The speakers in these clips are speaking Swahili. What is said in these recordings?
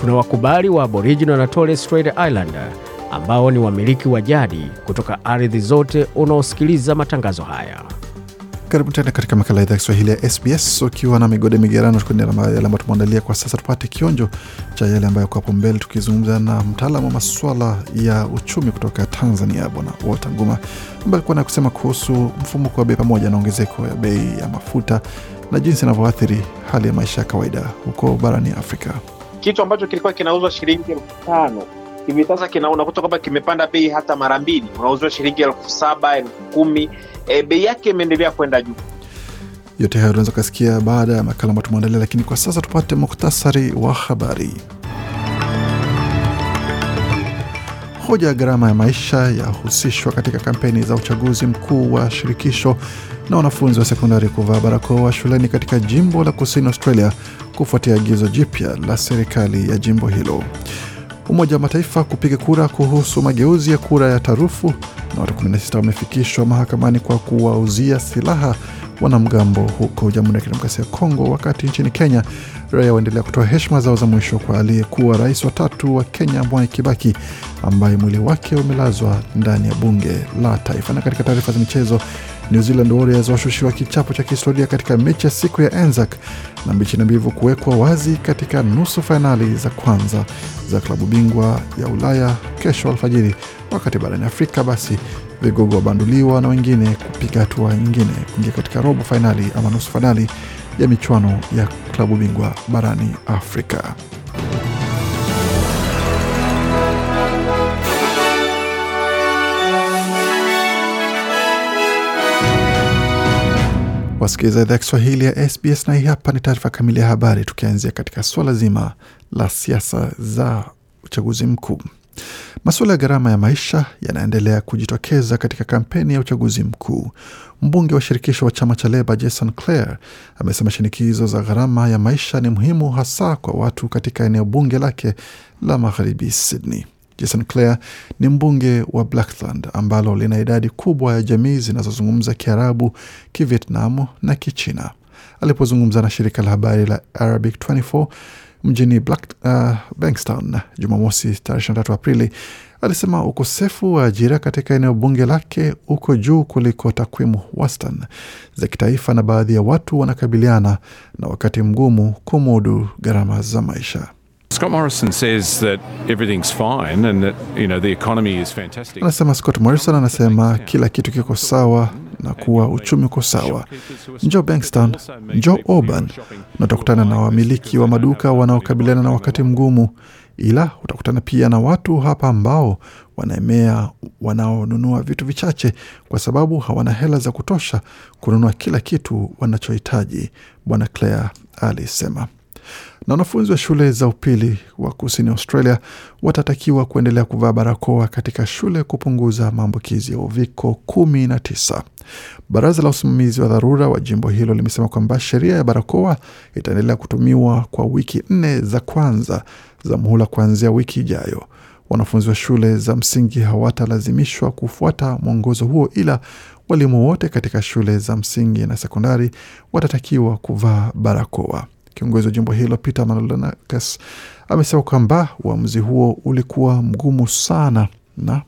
tuna wakubali wa Aboriginal na Torres Strait Islander ambao ni wamiliki wa jadi kutoka ardhi zote unaosikiliza matangazo haya. Karibu tena katika makala ya idhaa Kiswahili ya SBS ukiwa na migode migerano, tukuendelea na yale ambayo tumeandalia kwa sasa. Tupate kionjo cha yale ambayo kwa hapo mbele, tukizungumza na mtaalamu wa maswala ya uchumi kutoka Tanzania, Bwana Walter Nguma, ambaye alikuwa na kusema kuhusu mfumuko wa bei pamoja na ongezeko ya bei ya mafuta na jinsi inavyoathiri hali ya maisha ya kawaida huko barani Afrika. Kitu ambacho kilikuwa kinauzwa shilingi elfu tano hivi sasa unakuta kwamba kimepanda bei hata mara mbili, unauzwa shilingi elfu saba elfu kumi e, bei yake imeendelea kwenda juu. Yote hayo unaweza ukasikia baada ya makala ambayo tumeandalia, lakini kwa sasa tupate muktasari wa habari. Hoja ya gharama ya maisha yahusishwa katika kampeni za uchaguzi mkuu wa shirikisho na wanafunzi wa sekondari kuvaa barakoa shuleni katika jimbo la kusini Australia kufuatia agizo jipya la serikali ya jimbo hilo. Umoja wa Mataifa kupiga kura kuhusu mageuzi ya kura ya tarufu na watu 16 wamefikishwa mahakamani kwa kuwauzia silaha wanamgambo huko Jamhuri ya Kidemokrasia ya Kongo, wakati nchini Kenya raia waendelea kutoa heshima zao za mwisho kwa aliyekuwa rais wa tatu wa Kenya Mwai Kibaki ambaye mwili wake umelazwa ndani ya bunge la taifa. Na katika taarifa za michezo, New Zealand Warriors washushiwa kichapo cha kihistoria katika mechi ya siku ya Anzac na mechi na mbivu kuwekwa wazi katika nusu fainali za kwanza za klabu bingwa ya Ulaya kesho alfajiri, wakati barani Afrika basi vigogo wabanduliwa na wengine kupiga hatua nyingine kuingia katika robo fainali ama nusu fainali ya michuano ya klabu bingwa barani Afrika. Wasikiliza idhaa Kiswahili ya SBS na hii hapa ni taarifa kamili ya habari, tukianzia katika suala zima la siasa za uchaguzi mkuu. Masuala ya gharama ya maisha yanaendelea kujitokeza katika kampeni ya uchaguzi mkuu. Mbunge wa shirikisho wa chama cha Leba Jason Clare amesema shinikizo za gharama ya maisha ni muhimu hasa kwa watu katika eneo bunge lake la magharibi Sydney. Jason Clare ni mbunge wa Blackland ambalo lina idadi kubwa ya jamii zinazozungumza Kiarabu, Kivietnamu na Kichina. Alipozungumza na shirika la habari la Arabic 24 mjini Black, uh, Bankstown Jumamosi tarehe 23 Aprili, alisema ukosefu wa ajira katika eneo bunge lake uko juu kuliko takwimu wastani za kitaifa na baadhi ya watu wanakabiliana na wakati mgumu kumudu gharama za maisha. Scott Morrison says that everything's fine and that you know the economy is fantastic. Anasema Scott Morrison anasema kila kitu kiko sawa na kuwa uchumi uko sawa. Njoo Bankstown, njoo Auburn na na wamiliki wa maduka wanaokabiliana na wakati mgumu, ila utakutana pia na watu hapa ambao wanaemea, wanaonunua vitu vichache kwa sababu hawana hela za kutosha kununua kila kitu wanachohitaji, Bwana Clare alisema na wanafunzi wa shule za upili wa kusini Australia watatakiwa kuendelea kuvaa barakoa katika shule kupunguza maambukizi ya uviko 19. Baraza la usimamizi wa dharura wa jimbo hilo limesema kwamba sheria ya barakoa itaendelea kutumiwa kwa wiki nne za kwanza za muhula kuanzia wiki ijayo. Wanafunzi wa shule za msingi hawatalazimishwa kufuata mwongozo huo, ila walimu wote katika shule za msingi na sekondari watatakiwa kuvaa barakoa. Kiongozi wa jimbo hilo Peter Malonakis amesema kwamba uamuzi huo ulikuwa mgumu sana na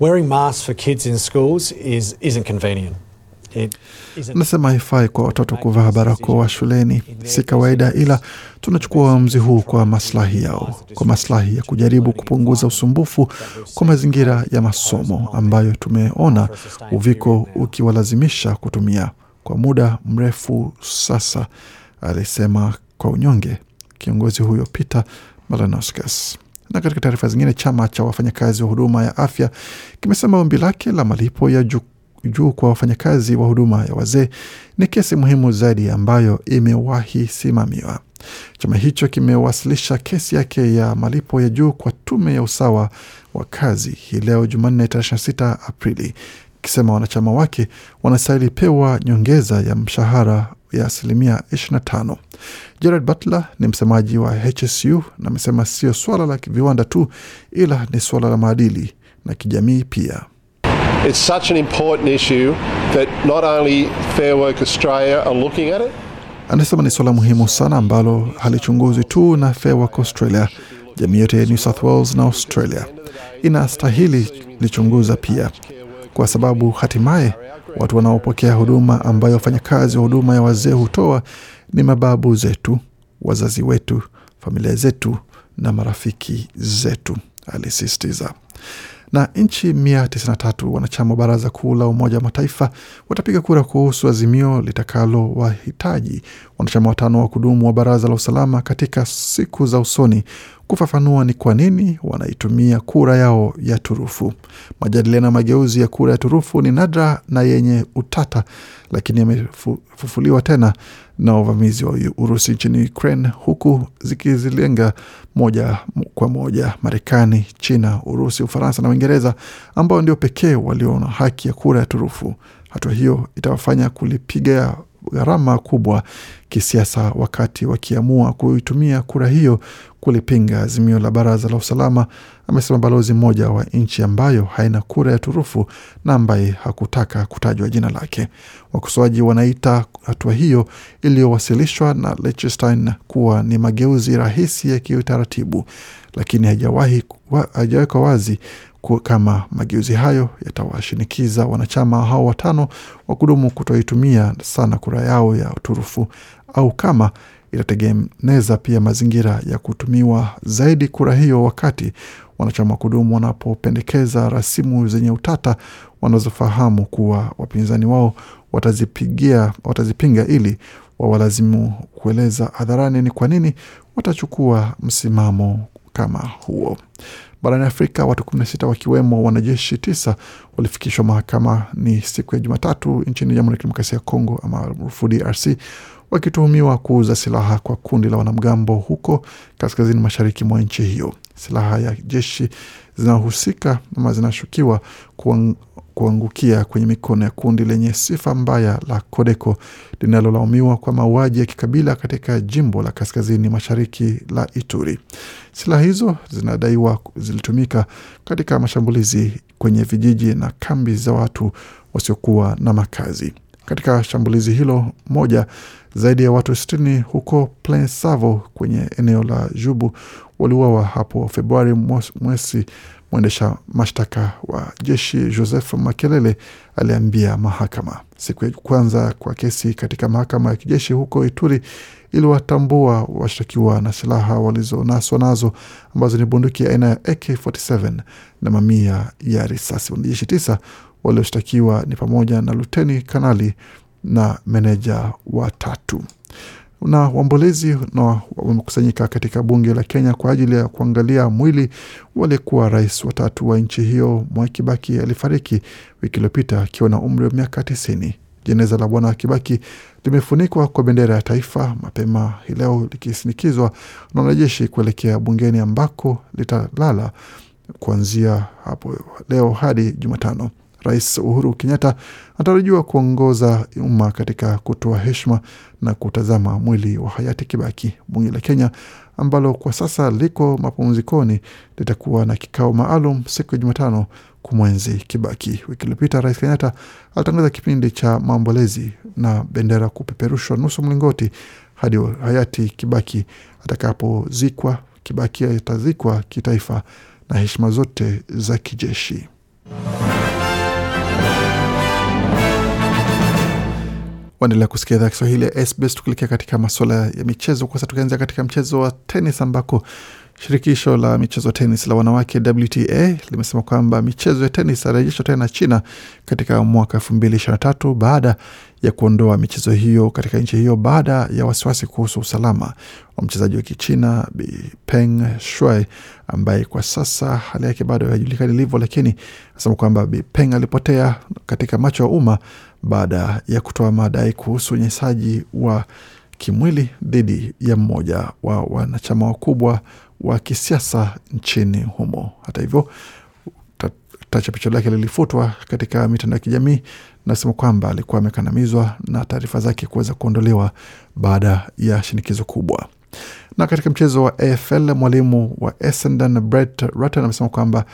Wearing masks for kids in schools is, isn't convenient. It anasema haifai kwa watoto kuvaa barakoa shuleni, si kawaida, ila tunachukua uamuzi huu kwa maslahi yao, kwa maslahi ya kujaribu kupunguza usumbufu kwa mazingira ya masomo ambayo tumeona uviko ukiwalazimisha kutumia kwa muda mrefu sasa, alisema kwa unyonge kiongozi huyo Peter Malanauskas. Na katika taarifa zingine, chama cha wafanyakazi wa huduma ya afya kimesema ombi lake la malipo ya juu juu kwa wafanyakazi wa huduma ya wazee ni kesi muhimu zaidi ambayo imewahi simamiwa. Chama hicho kimewasilisha kesi yake ya malipo ya juu kwa tume ya usawa wa kazi hii leo Jumanne tarehe 26 Aprili, ikisema wanachama wake wanastahili pewa nyongeza ya mshahara ya asilimia 25. Jared Butler ni msemaji wa HSU na amesema sio swala la viwanda tu, ila ni swala la maadili na kijamii pia. It's such an important issue that not only Fair Work Australia are looking at it, Anasema ni swala muhimu sana ambalo halichunguzwi tu na Fair Work Australia. Jamii yote ya New South Wales na Australia inastahili lichunguza pia, kwa sababu hatimaye watu wanaopokea huduma ambayo wafanyakazi wa huduma ya wazee hutoa ni mababu zetu, wazazi wetu, familia zetu na marafiki zetu, alisisitiza. Na nchi 193 wanachama wa baraza kuu la Umoja wa Mataifa watapiga kura kuhusu azimio litakalowahitaji wanachama watano wa kudumu wa baraza la usalama katika siku za usoni kufafanua ni kwa nini wanaitumia kura yao ya turufu. Majadiliano ya mageuzi ya kura ya turufu ni nadra na yenye utata, lakini yamefufuliwa tena na uvamizi wa Urusi nchini Ukraine, huku zikizilenga moja kwa moja Marekani, China, Urusi, Ufaransa na Uingereza ambao ndio pekee walio na haki ya kura ya turufu. Hatua hiyo itawafanya kulipiga gharama kubwa kisiasa wakati wakiamua kuitumia kura hiyo kulipinga azimio la baraza la usalama, amesema balozi mmoja wa nchi ambayo haina kura ya turufu na ambaye hakutaka kutajwa jina lake. Wakosoaji wanaita hatua hiyo iliyowasilishwa na Liechtenstein kuwa ni mageuzi rahisi ya kiutaratibu, lakini haijawahi haijawekwa wazi kama mageuzi hayo yatawashinikiza wanachama hao watano wa kudumu kutoitumia sana kura yao ya turufu au kama itategeneza pia mazingira ya kutumiwa zaidi kura hiyo wakati wanachama wa kudumu wanapopendekeza rasimu zenye utata wanazofahamu kuwa wapinzani wao watazipigia, watazipinga ili wawalazimu kueleza hadharani ni kwa nini watachukua msimamo kama huo. Barani Afrika, watu 16 wakiwemo wanajeshi tisa walifikishwa mahakamani siku ya Jumatatu nchini Jamhuri ya Kidemokrasia ya Kongo maarufu DRC wakituhumiwa kuuza silaha kwa kundi la wanamgambo huko kaskazini mashariki mwa nchi hiyo. Silaha ya jeshi zinahusika ama zinashukiwa kuangukia kwenye mikono ya kundi lenye sifa mbaya la Kodeko linalolaumiwa kwa mauaji ya kikabila katika jimbo la kaskazini mashariki la Ituri. Silaha hizo zinadaiwa zilitumika katika mashambulizi kwenye vijiji na kambi za watu wasiokuwa na makazi. Katika shambulizi hilo moja, zaidi ya watu sitini huko Plain Savo kwenye eneo la Jubu waliuawa hapo Februari mwezi. Mwendesha mashtaka wa jeshi Joseph Makelele aliambia mahakama siku ya kwanza kwa kesi katika mahakama ya kijeshi huko Ituri iliwatambua washtakiwa na silaha walizonaswa nazo ambazo ni bunduki aina ya AK47 na mamia ya risasi. Wanajeshi tisa walioshtakiwa ni pamoja na luteni kanali na meneja watatu na waombolezi na wamekusanyika katika bunge la Kenya kwa ajili ya kuangalia mwili waliyekuwa rais watatu wa nchi hiyo. Mwai Kibaki alifariki wiki iliyopita akiwa na umri wa miaka tisini. Jeneza la bwana Kibaki limefunikwa kwa bendera ya taifa mapema hii leo likisindikizwa na wanajeshi kuelekea bungeni ambako litalala kuanzia hapo leo hadi Jumatano. Rais Uhuru Kenyatta anatarajiwa kuongoza umma katika kutoa heshima na kutazama mwili wa hayati Kibaki. Bunge la Kenya ambalo kwa sasa liko mapumzikoni litakuwa na kikao maalum siku ya Jumatano kumwenzi Kibaki. Wiki iliyopita Rais Kenyatta alitangaza kipindi cha maombolezi na bendera kupeperushwa nusu mlingoti hadi hayati Kibaki atakapozikwa. Kibaki atazikwa kitaifa na heshima zote za kijeshi. Waendelea kusikia idhaa Kiswahili ya SBS tukielekea katika masuala ya michezo. Kwa sasa tukianzia katika mchezo wa tenis ambako shirikisho la michezo tenis la wanawake WTA limesema kwamba michezo ya tenis yarejeshwa tena China katika mwaka elfu mbili ishirini na tatu baada ya kuondoa michezo hiyo katika nchi hiyo baada ya wasiwasi kuhusu usalama wa mchezaji wa Kichina Bi Peng Shuai ambaye kwa sasa hali yake bado haijulikani ilivyo, lakini anasema kwamba Bi Peng alipotea katika macho ya umma baada ya kutoa madai kuhusu unyenyesaji wa kimwili dhidi ya mmoja wa wanachama wakubwa wa kisiasa nchini humo. Hata hivyo tachapisho lake lilifutwa katika mitandao ya kijamii nasema kwamba alikuwa amekandamizwa na taarifa zake kuweza kuondolewa baada ya shinikizo kubwa. Na katika mchezo wa AFL mwalimu wa Essendon Brett Ratten amesema kwamba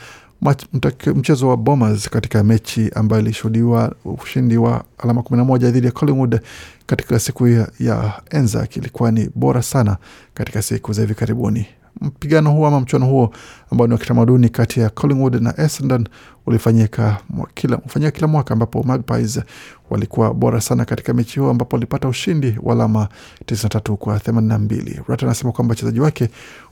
mchezo wa Bombers katika mechi ambayo ilishuhudiwa ushindi wa alama 11 dhidi ya Collingwood katika siku ya, ya Anzac ilikuwa ni bora sana katika siku za hivi karibuni. Mpigano huo ama mchuano huo ambao ni wa kitamaduni kati ya Collingwood na Essendon ulifanyika kila, ufanyika kila mwaka ambapo Magpies walikuwa bora sana katika mechi huo ambapo walipata ushindi wa alama 93 kwa 82. Rat anasema kwamba wachezaji wake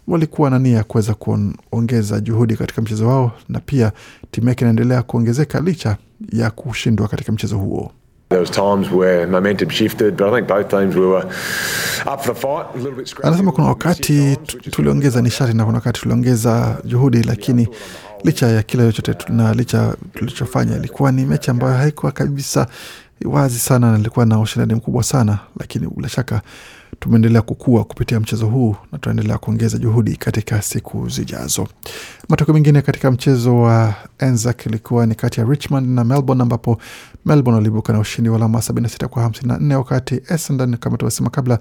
walikuwa na nia ya kuweza kuongeza juhudi katika mchezo wao na pia timu yake inaendelea kuongezeka licha ya kushindwa katika mchezo huo. Anasema kuna wakati tuliongeza nishati na kuna wakati tuliongeza juhudi, lakini licha ya kile chochote na licha tulichofanya, ilikuwa ni mechi ambayo haikuwa kabisa wazi sana na ilikuwa na ushindani mkubwa sana, lakini bila shaka tumeendelea kukua kupitia mchezo huu na tunaendelea kuongeza juhudi katika siku zijazo. Matokeo mengine katika mchezo wa Anzac ilikuwa ni kati ya Richmond na Melbourne, ambapo Melbourne waliibuka na ushindi wa alama 76 kwa 54, wakati Essendon kama tumesema kabla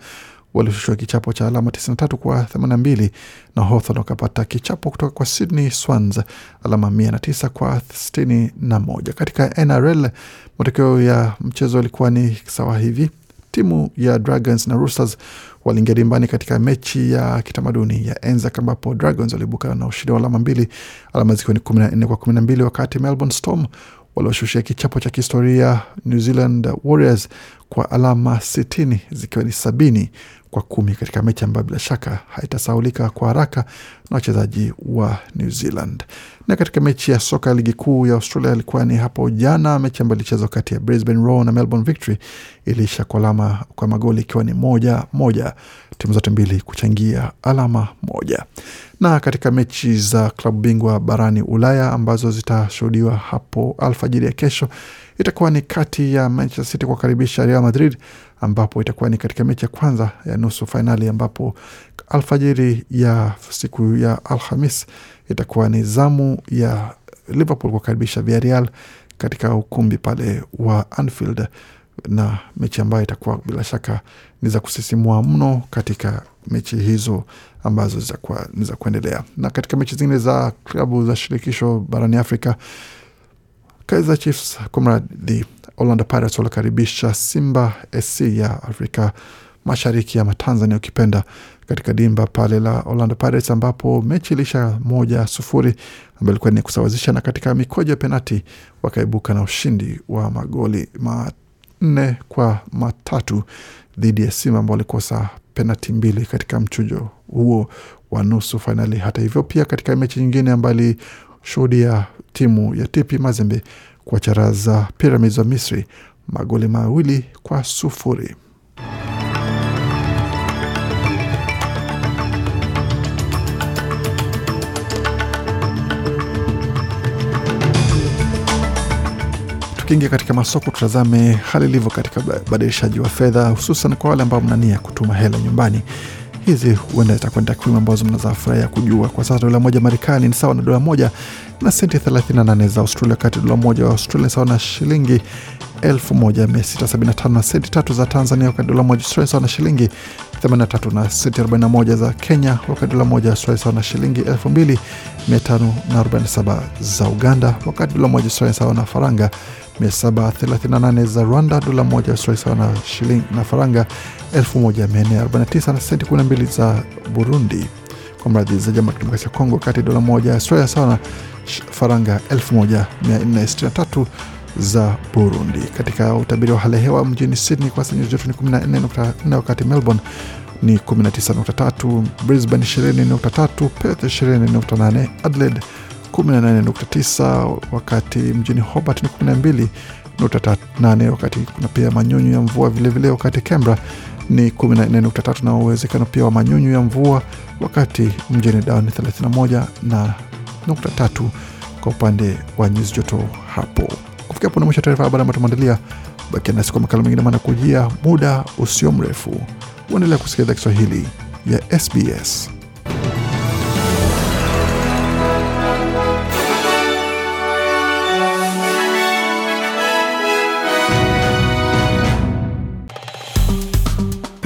walishushwa kichapo cha alama 93 kwa 82 na Hawthorn wakapata kichapo kutoka kwa Sydney Swans alama 109 kwa 61. Katika NRL matokeo ya mchezo yalikuwa ni sawa hivi. Timu ya Dragons na Roosters waliingia dimbani katika mechi ya kitamaduni ya Anzac ambapo Dragons waliibuka na ushindi wa alama mbili, alama zikiwa ni 14 kwa 12, wakati Melbourne Storm walioshushia kichapo cha kihistoria New Zealand Warriors kwa alama 60 zikiwa ni sabini kwa kumi katika mechi ambayo bila shaka haitasaulika kwa haraka na wachezaji wa New Zealand. Na katika mechi ya soka ligi kuu ya Australia ilikuwa ni hapo jana, mechi ambayo ilichezwa kati ya Brisbane Roar na Melbourne Victory iliisha kwa alama kwa magoli ikiwa ni moja moja, timu zote mbili kuchangia alama moja. Na katika mechi za klabu bingwa barani Ulaya ambazo zitashuhudiwa hapo alfajiri ya kesho itakuwa ni kati ya Manchester City kuwakaribisha Real Madrid, ambapo itakuwa ni katika mechi ya kwanza ya nusu fainali, ambapo alfajiri ya siku ya Alhamis itakuwa ni zamu ya Liverpool kuwakaribisha Villarreal katika ukumbi pale wa Anfield, na mechi ambayo itakuwa bila shaka ni za kusisimua mno katika mechi hizo ambazo ni za kuendelea. Na katika mechi zingine za klabu za shirikisho barani Afrika Kaizer Chiefs kumradhi, Orlando Pirates walikaribisha Simba SC ya Afrika Mashariki ama Tanzania ukipenda, katika dimba pale la Orlando Pirates ambapo mechi ilisha moja sufuri ambayo ilikuwa ni kusawazisha, na katika mikoja ya penati wakaibuka na ushindi wa magoli manne kwa matatu dhidi ya Simba ambao walikosa penati mbili katika mchujo huo wa nusu fainali. Hata hivyo, pia katika mechi nyingine ambayo ilishuhudia timu ya TP Mazembe kuwacharaza Pyramids wa Misri magoli mawili kwa sufuri. Tukiingia katika masoko, tutazame hali ilivyo katika ubadilishaji wa fedha, hususan kwa wale ambao mnania kutuma hela nyumbani. Hizi huenda itakuwa ni takwimu ambazo mnazafurahia kujua. Kwa sasa dola moja Marekani ni sawa na dola moja na senti 38 za Australia, wakati dola moja wa Australia sawa na shilingi 1675 na senti tatu za Tanzania, wakati dola moja Australia sawa na shilingi 83 na senti 41 za Kenya, wakati dola moja Australia sawa na shilingi 2547 za Uganda, wakati dola moja Australia sawa na faranga 738 za Rwanda, dola moja Australia sawa na shilingi na faranga 1449 na senti 12 za Burundi, kwa mradhi za Jamhuri ya Kidemokrasia ya Kongo, wakati dola moja Australia sawa na faranga 1463 za Burundi. Katika utabiri wa hali ya hewa mjini Sydney kwa nyuzi joto ni 14.4, wakati Melbourne ni 19.3, Brisbane 20.3, Perth 20.8, Adelaide 18.9, wakati mjini Hobart ni 12.8, wakati kuna pia manyunyu ya mvua vilevile vile, wakati Canberra ni 14.3 na uwezekano pia wa manyunyu ya mvua, wakati mjini Darwin ni 31 na nukta tatu kwa upande wa nyuzi joto hapo. Kufikia hapo ni mwisho taarifa habari ambayo tumeandalia. Bakia nasi kwa makala mengine, maana kujia muda usio mrefu. Uendelea kusikiliza Kiswahili ya SBS.